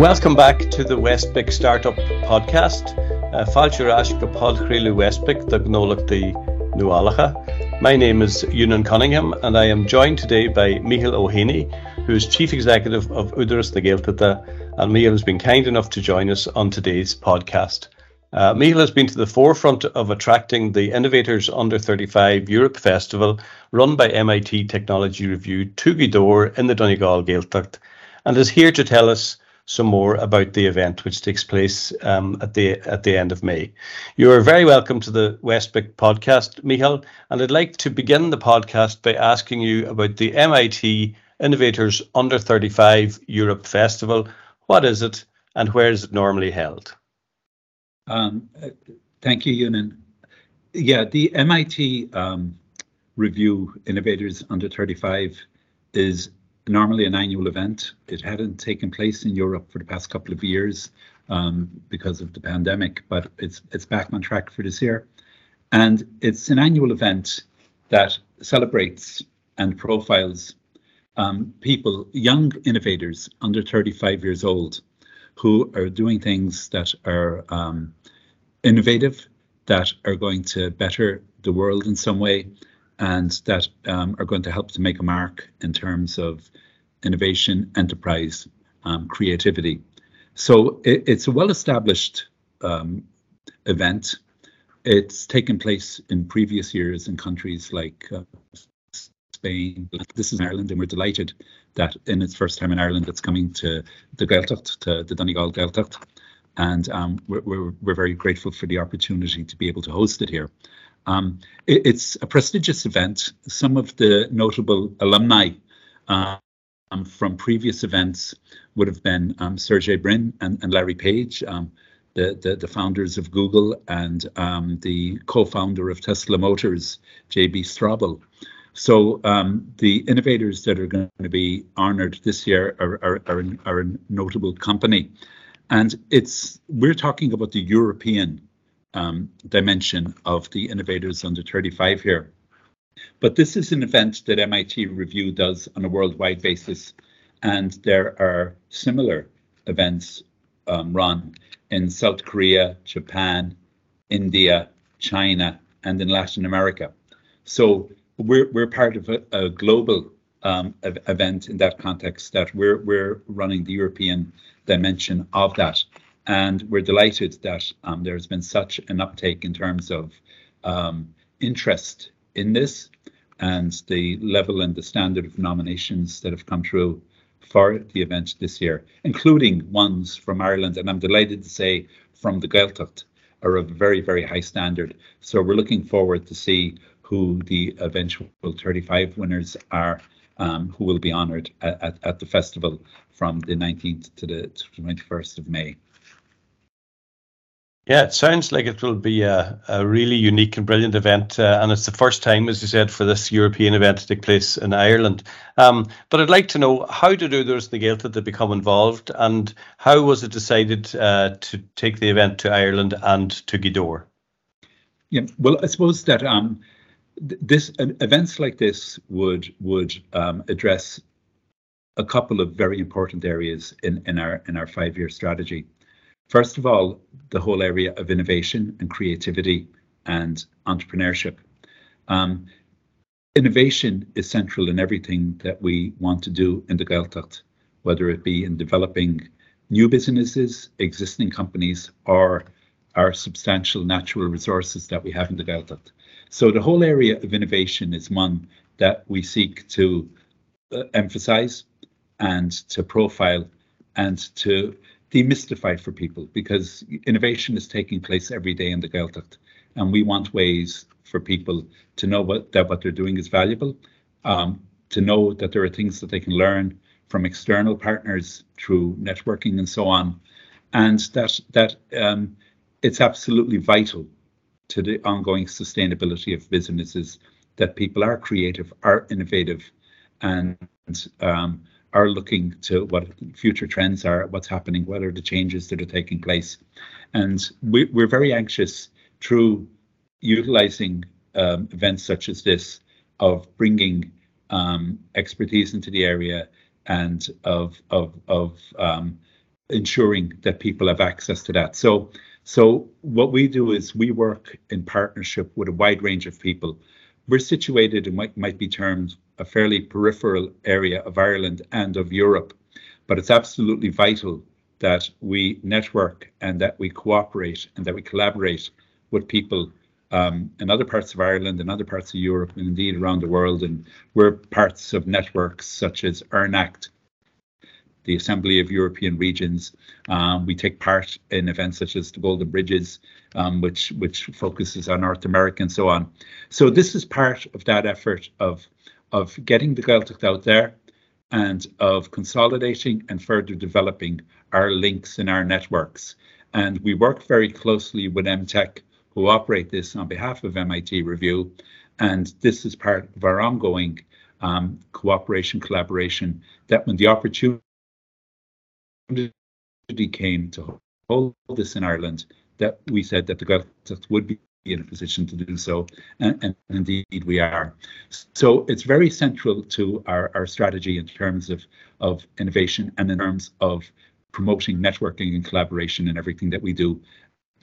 Welcome back to the Westbic Startup Podcast. Uh, the. My name is Ewan Cunningham, and I am joined today by Michael O'Haney, who is Chief Executive of Údarás na Gaeltachta, and Michael has been kind enough to join us on today's podcast. Uh, has been to the forefront of attracting the Innovators Under 35 Europe Festival, run by MIT Technology Review, to Gweedore in the Donegal Gaeltacht, and is here to tell us some more about the event, which takes place um, at the at the end of May. You are very welcome to the Westbic podcast, Michal, and I'd like to begin the podcast by asking you about the MIT Innovators Under 35 Europe Festival. What is it, and where is it normally held? Um, thank you, Ewan. Yeah, the MIT um, Review Innovators Under 35 is normally an annual event. It hadn't taken place in Europe for the past couple of years um, because of the pandemic, but it's it's back on track for this year. And it's an annual event that celebrates and profiles um, people, young innovators under 35 years old, who are doing things that are um, innovative, that are going to better the world in some way, and that um, are going to help to make a mark in terms of innovation, enterprise, um, creativity. So it, it's a well-established um, event. It's taken place in previous years in countries like uh, Spain. This is Ireland, and we're delighted that in its first time in Ireland, it's coming to the Gaeltacht, to the Donegal Gaeltacht. And um, we're, we're, we're very grateful for the opportunity to be able to host it here. Um, it, it's a prestigious event. Some of the notable alumni uh, um, from previous events would have been um, Sergey Brin and, and Larry Page, um, the, the, the founders of Google and um, the co-founder of Tesla Motors, JB Straubel. So um, the innovators that are going to be honoured this year are, are, are, an, are a notable company, and it's we're talking about the European um, dimension of the innovators under 35 here. But this is an event that MIT Review does on a worldwide basis, and there are similar events um, run in South Korea, Japan, India, China, and in Latin America. So we're we're part of a, a global um, event in that context that we're we're running the European dimension of that, and we're delighted that um, there has been such an uptake in terms of um, interest in this and the level and the standard of nominations that have come through for the event this year, including ones from Ireland. And I'm delighted to say from the Gaeltacht are of a very, very high standard. So we're looking forward to see who the eventual 35 winners are, um, who will be honoured at, at, at the festival from the 19th to the 21st of May. Yeah, it sounds like it will be a, a really unique and brilliant event. Uh, and it's the first time, as you said, for this European event to take place in Ireland. Um, but I'd like to know how did others in the Gaeltacht to become involved and how was it decided uh, to take the event to Ireland and to Gweedore? Yeah, well, I suppose that um, this uh, events like this would would um, address a couple of very important areas in, in our in our five year strategy. First of all, the whole area of innovation and creativity and entrepreneurship. Um, innovation is central in everything that we want to do in the Gaeltacht, whether it be in developing new businesses, existing companies, or our substantial natural resources that we have in the Gaeltacht. So the whole area of innovation is one that we seek to uh, emphasize and to profile and to demystify for people because innovation is taking place every day in the Gaeltacht, and we want ways for people to know what, that what they're doing is valuable, um, to know that there are things that they can learn from external partners through networking and so on, and that that um, it's absolutely vital to the ongoing sustainability of businesses that people are creative, are innovative, and um, are looking to what future trends are, what's happening, what are the changes that are taking place. And we, we're very anxious through utilizing um, events such as this of bringing um, expertise into the area and of of of um, ensuring that people have access to that. So so what we do is we work in partnership with a wide range of people. We're situated in what might be termed a fairly peripheral area of Ireland and of Europe, but it's absolutely vital that we network and that we cooperate and that we collaborate with people um, in other parts of Ireland and other parts of Europe and indeed around the world. And we're parts of networks such as ERNACT, the Assembly of European Regions. Um, we take part in events such as the Golden Bridges, um, which which focuses on North America and so on. So this is part of that effort of of getting the Gaeltacht out there and of consolidating and further developing our links in our networks. And we work very closely with MTech, who operate this on behalf of MIT Review. And this is part of our ongoing um, cooperation, collaboration, that when the opportunity came to hold this in Ireland, that we said that the Gaeltacht would be in a position to do so, and, and, indeed we are. So it's very central to our, our strategy in terms of, of innovation and in terms of promoting networking and collaboration in everything that we do.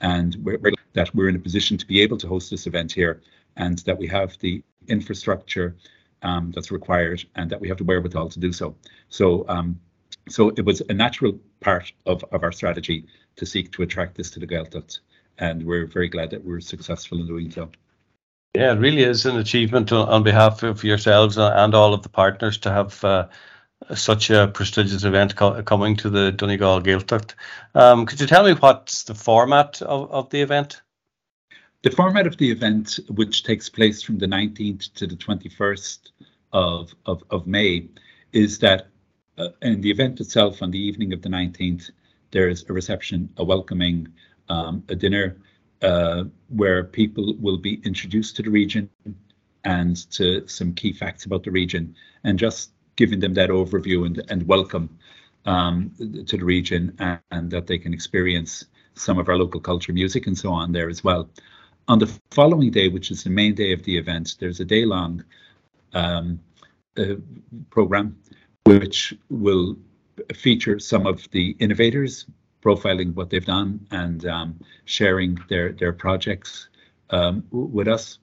And we're, we're, that we're in a position to be able to host this event here and that we have the infrastructure um, that's required and that we have the wherewithal to do so. So um, so it was a natural part of, of our strategy to seek to attract this to the Gaeltacht and we're very glad that we're successful in doing so. Yeah, it really is an achievement on behalf of yourselves and all of the partners to have uh, such a prestigious event co- coming to the Donegal Gaeltacht. Um, could you tell me what's the format of, of the event? The format of the event, which takes place from the 19th to the 21st of, of, of May, is that uh, in the event itself on the evening of the 19th, there's a reception, a welcoming, um, a dinner uh, where people will be introduced to the region and to some key facts about the region and just giving them that overview and, and welcome um, to the region and, and, that they can experience some of our local culture, music, and so on there as well. On the following day, which is the main day of the event, there's a day long um, uh, program which will feature some of the innovators profiling what they've done and um, sharing their their projects um, with us.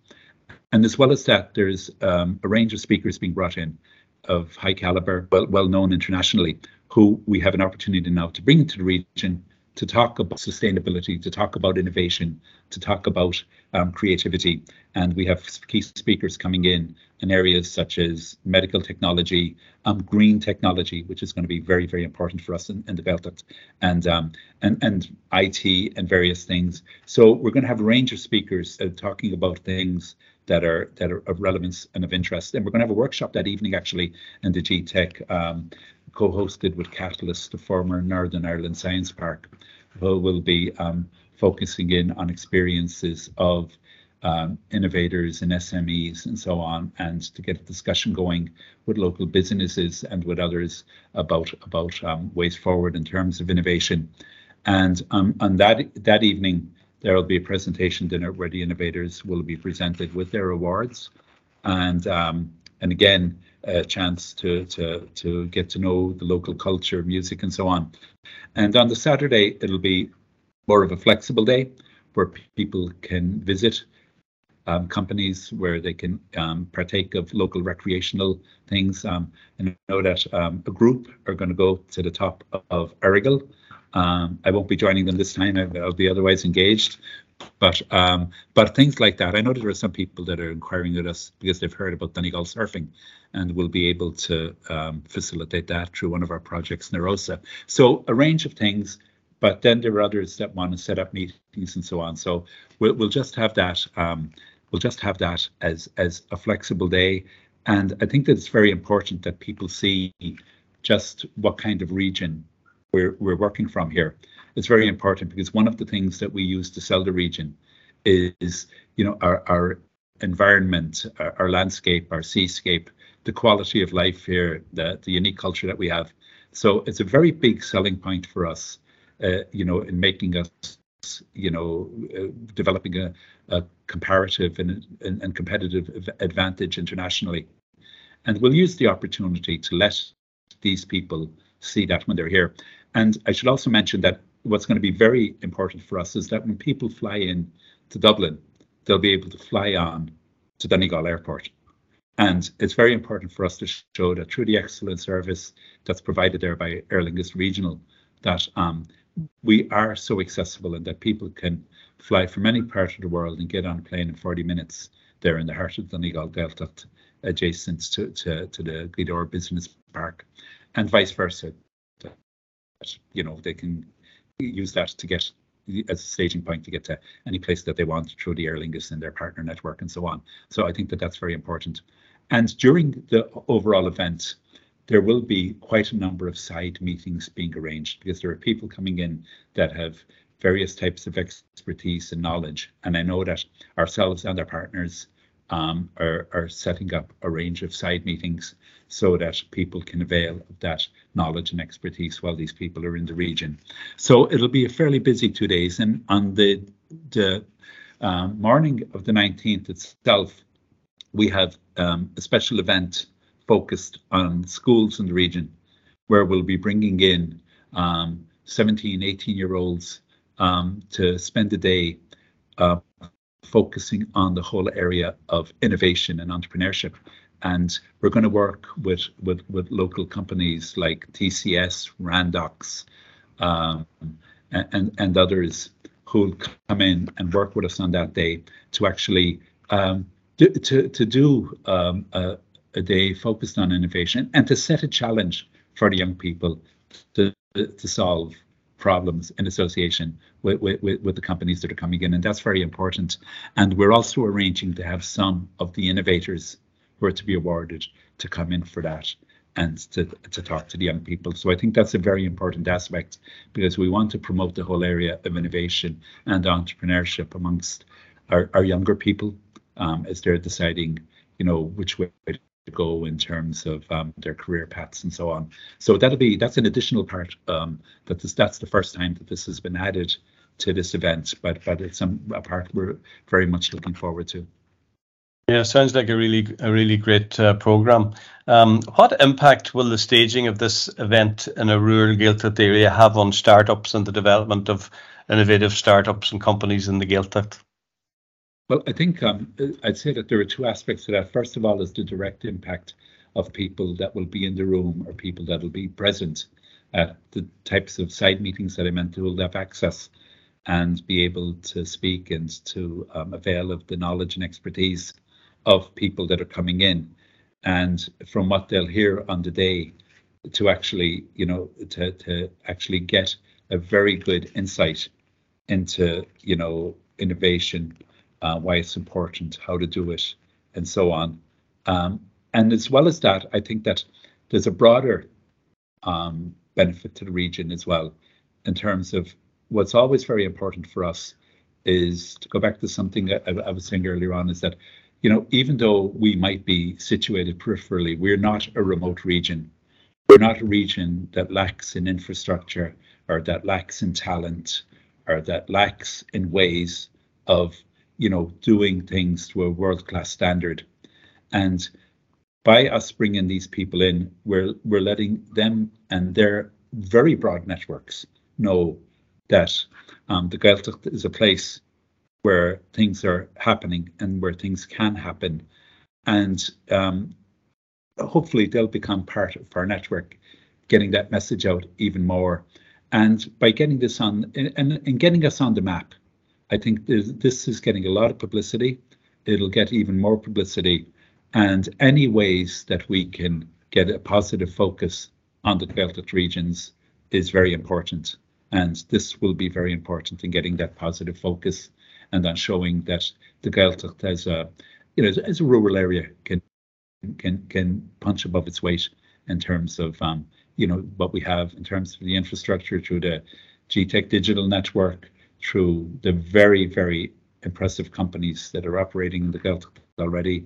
And as well as that, there's um, a range of speakers being brought in of high caliber, well well known internationally, who we have an opportunity now to bring into the region to talk about sustainability, to talk about innovation, to talk about um, creativity. And we have key speakers coming in in areas such as medical technology, um, green technology, which is going to be very, very important for us in, in the Gaeltacht, and, um, and, and IT and various things. So we're going to have a range of speakers uh, talking about things that are that are of relevance and of interest. And we're going to have a workshop that evening actually in the GTEC um, co-hosted with Catalyst, the former Northern Ireland Science Park, who will be um, focusing in on experiences of um, innovators and SMEs and so on, and to get a discussion going with local businesses and with others about about um, ways forward in terms of innovation. And um, on that that evening, there will be a presentation dinner where the innovators will be presented with their awards, and um, and again a chance to to to get to know the local culture, music, and so on. And on the Saturday, it'll be more of a flexible day where people can visit um, companies where they can um, partake of local recreational things. Um, and I know that um, a group are going to go to the top of Errigal. Um, I won't be joining them this time. I'll be otherwise engaged. But um, but things like that. I know there are some people that are inquiring at us because they've heard about Donegal surfing, and we'll be able to facilitate that through one of our projects, Nerosa. So a range of things but then there are others that want to set up meetings and so on. So we'll, we'll just have that um, we'll just have that as as a flexible day. And I think that it's very important that people see just what kind of region we're we're working from here. It's very important because one of the things that we use to sell the region is, you know, our our environment, our, our landscape, our seascape, the quality of life here, the the unique culture that we have. So it's a very big selling point for us, uh, you know, in making us you know, uh, developing a, a comparative and, and, and, competitive advantage internationally. And we'll use the opportunity to let these people see that when they're here. And I should also mention that what's going to be very important for us is that when people fly in to Dublin, they'll be able to fly on to Donegal Airport. And it's very important for us to show that through the excellent service that's provided there by Aer Lingus Regional, that um, we are so accessible and that people can fly from any part of the world and get on a plane in 40 minutes there in the heart of Donegal Delta, adjacent to, to, to the Gweedore Business Park, and vice versa. You know, they can use that to get as a staging point to get to any place that they want through the Aer Lingus and their partner network and so on. So I think that that's very important. And during the overall event, there will be quite a number of side meetings being arranged because there are people coming in that have various types of expertise and knowledge. And I know that ourselves and our partners um, are, are setting up a range of side meetings so that people can avail of that knowledge and expertise while these people are in the region. So it'll be a fairly busy two days. And on the, the um, morning of the 19th itself, we have um, a special event focused on schools in the region where we'll be bringing in um, 17, 18 year olds um, to spend a day uh, focusing on the whole area of innovation and entrepreneurship. And we're going to work with, with, with local companies like TCS, Randox, um, and, and others who'll come in and work with us on that day to actually um, to, to, to do um, a, a day focused on innovation and to set a challenge for the young people to, to solve problems in association with, with, with the companies that are coming in. And that's very important. And we're also arranging to have some of the innovators who are to be awarded to come in for that and to, to talk to the young people. So I think that's a very important aspect because we want to promote the whole area of innovation and entrepreneurship amongst our, our younger people um, as they're deciding, you know, which way to go in terms of um, their career paths and so on. So that'll be that's an additional part um, that this that's the first time that this has been added to this event, but but it's some a part we're very much looking forward to. Yeah, sounds like a really a really great uh, program. Um, what impact will the staging of this event in a rural Gaeltacht area have on startups and the development of innovative startups and companies in the Gaeltacht? Well, I think um, I'd say that there are two aspects to that. First of all, is the direct impact of people that will be in the room or people that will be present at the types of side meetings that I meant to will have access and be able to speak and to um, avail of the knowledge and expertise of people that are coming in. And from what they'll hear on the day, to actually, you know, to, to actually get a very good insight into, you know, innovation uh, why it's important, how to do it, and so on. Um, and as well as that, I think that there's a broader um, benefit to the region as well, in terms of what's always very important for us is to go back to something I, I was saying earlier on is that, you know, even though we might be situated peripherally, we're not a remote region. We're not a region that lacks in infrastructure or that lacks in talent or that lacks in ways of you know, doing things to a world class standard. And by us bringing these people in, we're we're letting them and their very broad networks know that um, the Gaeltacht is a place where things are happening and where things can happen, and um, hopefully they'll become part of our network, getting that message out even more. And by getting this on and, and getting us on the map, I think this is getting a lot of publicity. It'll get even more publicity. And any ways that we can get a positive focus on the Gaeltacht regions is very important. And this will be very important in getting that positive focus and on showing that the Gaeltacht as a, you know, as a rural area can can can punch above its weight in terms of um, you know what we have in terms of the infrastructure through the GTEC digital network, through the very, very impressive companies that are operating in the Gaeltacht already,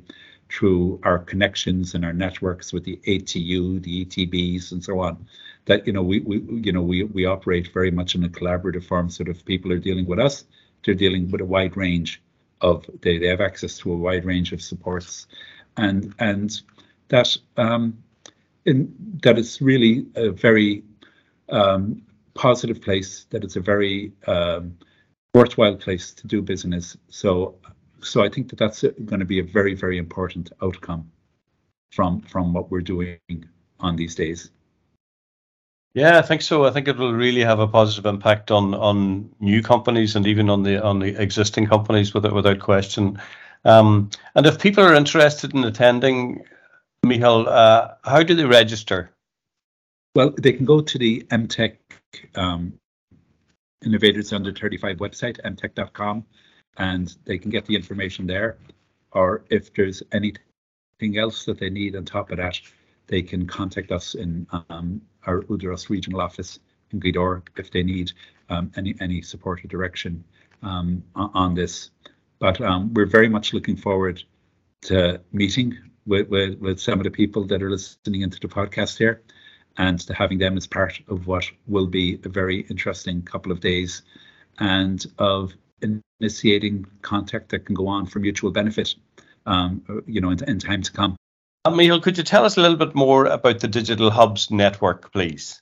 through our connections and our networks with the ATU, the ETBs, and so on, that you know we, we you know we we operate very much in a collaborative form. So if people are dealing with us, they're dealing with a wide range of they, they have access to a wide range of supports, and and that um, in that it's really a very um, positive place. That it's a very um, worthwhile place to do business. So so I think that that's going to be a very very important outcome from from what we're doing on these days. Yeah, I think so. I think it will really have a positive impact on on new companies and even on the on the existing companies without without question. Um, and if people are interested in attending, Michal, uh, how do they register? Well, they can go to the MTech um, Innovators Under 35 website, mtech.com, and they can get the information there. Or if there's anything else that they need on top of that, they can contact us in um, our Údarás regional office in Gweedore if they need um, any any support or direction um, on this. But um, we're very much looking forward to meeting with, with, with some of the people that are listening into the podcast here and to having them as part of what will be a very interesting couple of days and of initiating contact that can go on for mutual benefit, um, you know, in, in time to come. Uh, could you tell us a little bit more about the Digital Hubs network, please?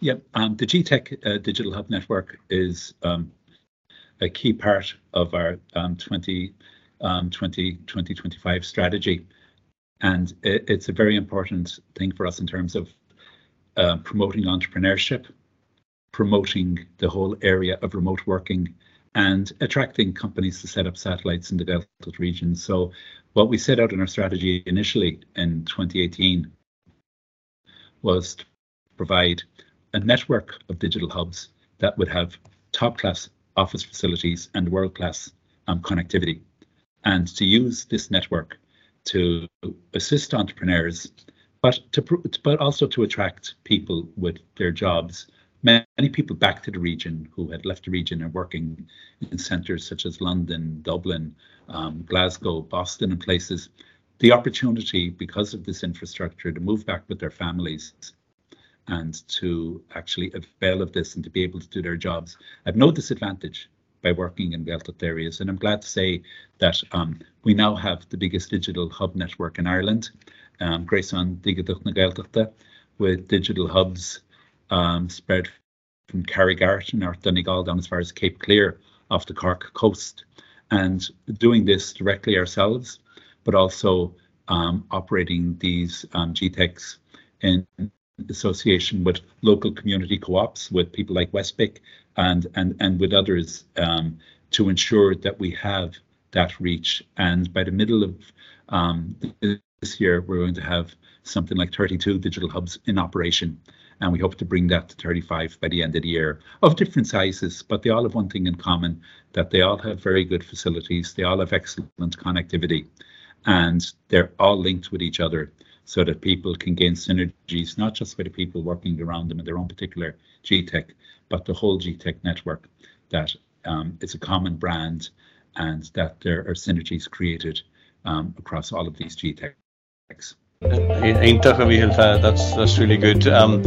Yep. um, the GTEC uh, Digital Hub network is um, a key part of our um, 20, um, 20, 2025 strategy. And it, it's a very important thing for us in terms of uh, promoting entrepreneurship, promoting the whole area of remote working, and attracting companies to set up satellites in the Delta region. So what we set out in our strategy initially in 2018 was to provide a network of digital hubs that would have top class office facilities and world class um, connectivity, and to use this network to assist entrepreneurs, but to but also to attract people with their jobs many people back to the region who had left the region and working in centres such as London, Dublin, um, Glasgow, Boston, and places, the opportunity because of this infrastructure to move back with their families and to actually avail of this and to be able to do their jobs at no disadvantage by working in Gaeltacht areas. And I'm glad to say that um, we now have the biggest digital hub network in Ireland, um, Grace on with digital hubs um, spread from Carrigart in North Donegal down as far as Cape Clear off the Cork coast. And doing this directly ourselves, but also um, operating these um, GTECs in association with local community co-ops, with people like Westbic and and and with others um, to ensure that we have that reach. And by the middle of um, this year, we're going to have something like 32 digital hubs in operation and we hope to bring that to 35 by the end of the year of different sizes but they all have one thing in common that they all have very good facilities they all have excellent connectivity and they're all linked with each other so that people can gain synergies not just for the people working around them in their own particular GTEC but the whole GTEC network that um, it's a common brand and that there are synergies created um, across all of these GTECs. That's that's really good. Um,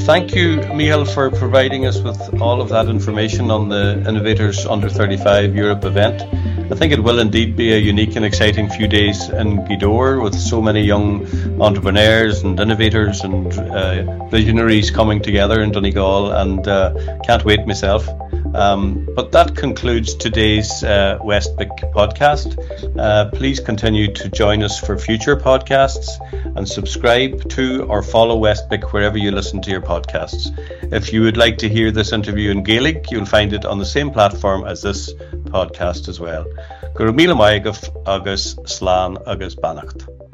thank you, Michal, for providing us with all of that information on the Innovators Under 35 Europe event. I think it will indeed be a unique and exciting few days in Gweedore with so many young entrepreneurs and innovators and uh, visionaries coming together in Donegal, and uh, can't wait myself. Um, but that concludes today's uh, Westbic podcast. Uh, please continue to join us for future podcasts and subscribe to or follow Westbic wherever you listen to your podcasts. If you would like to hear this interview in Gaelic, you'll find it on the same platform as this podcast as well. Gur agus slán agus beannacht.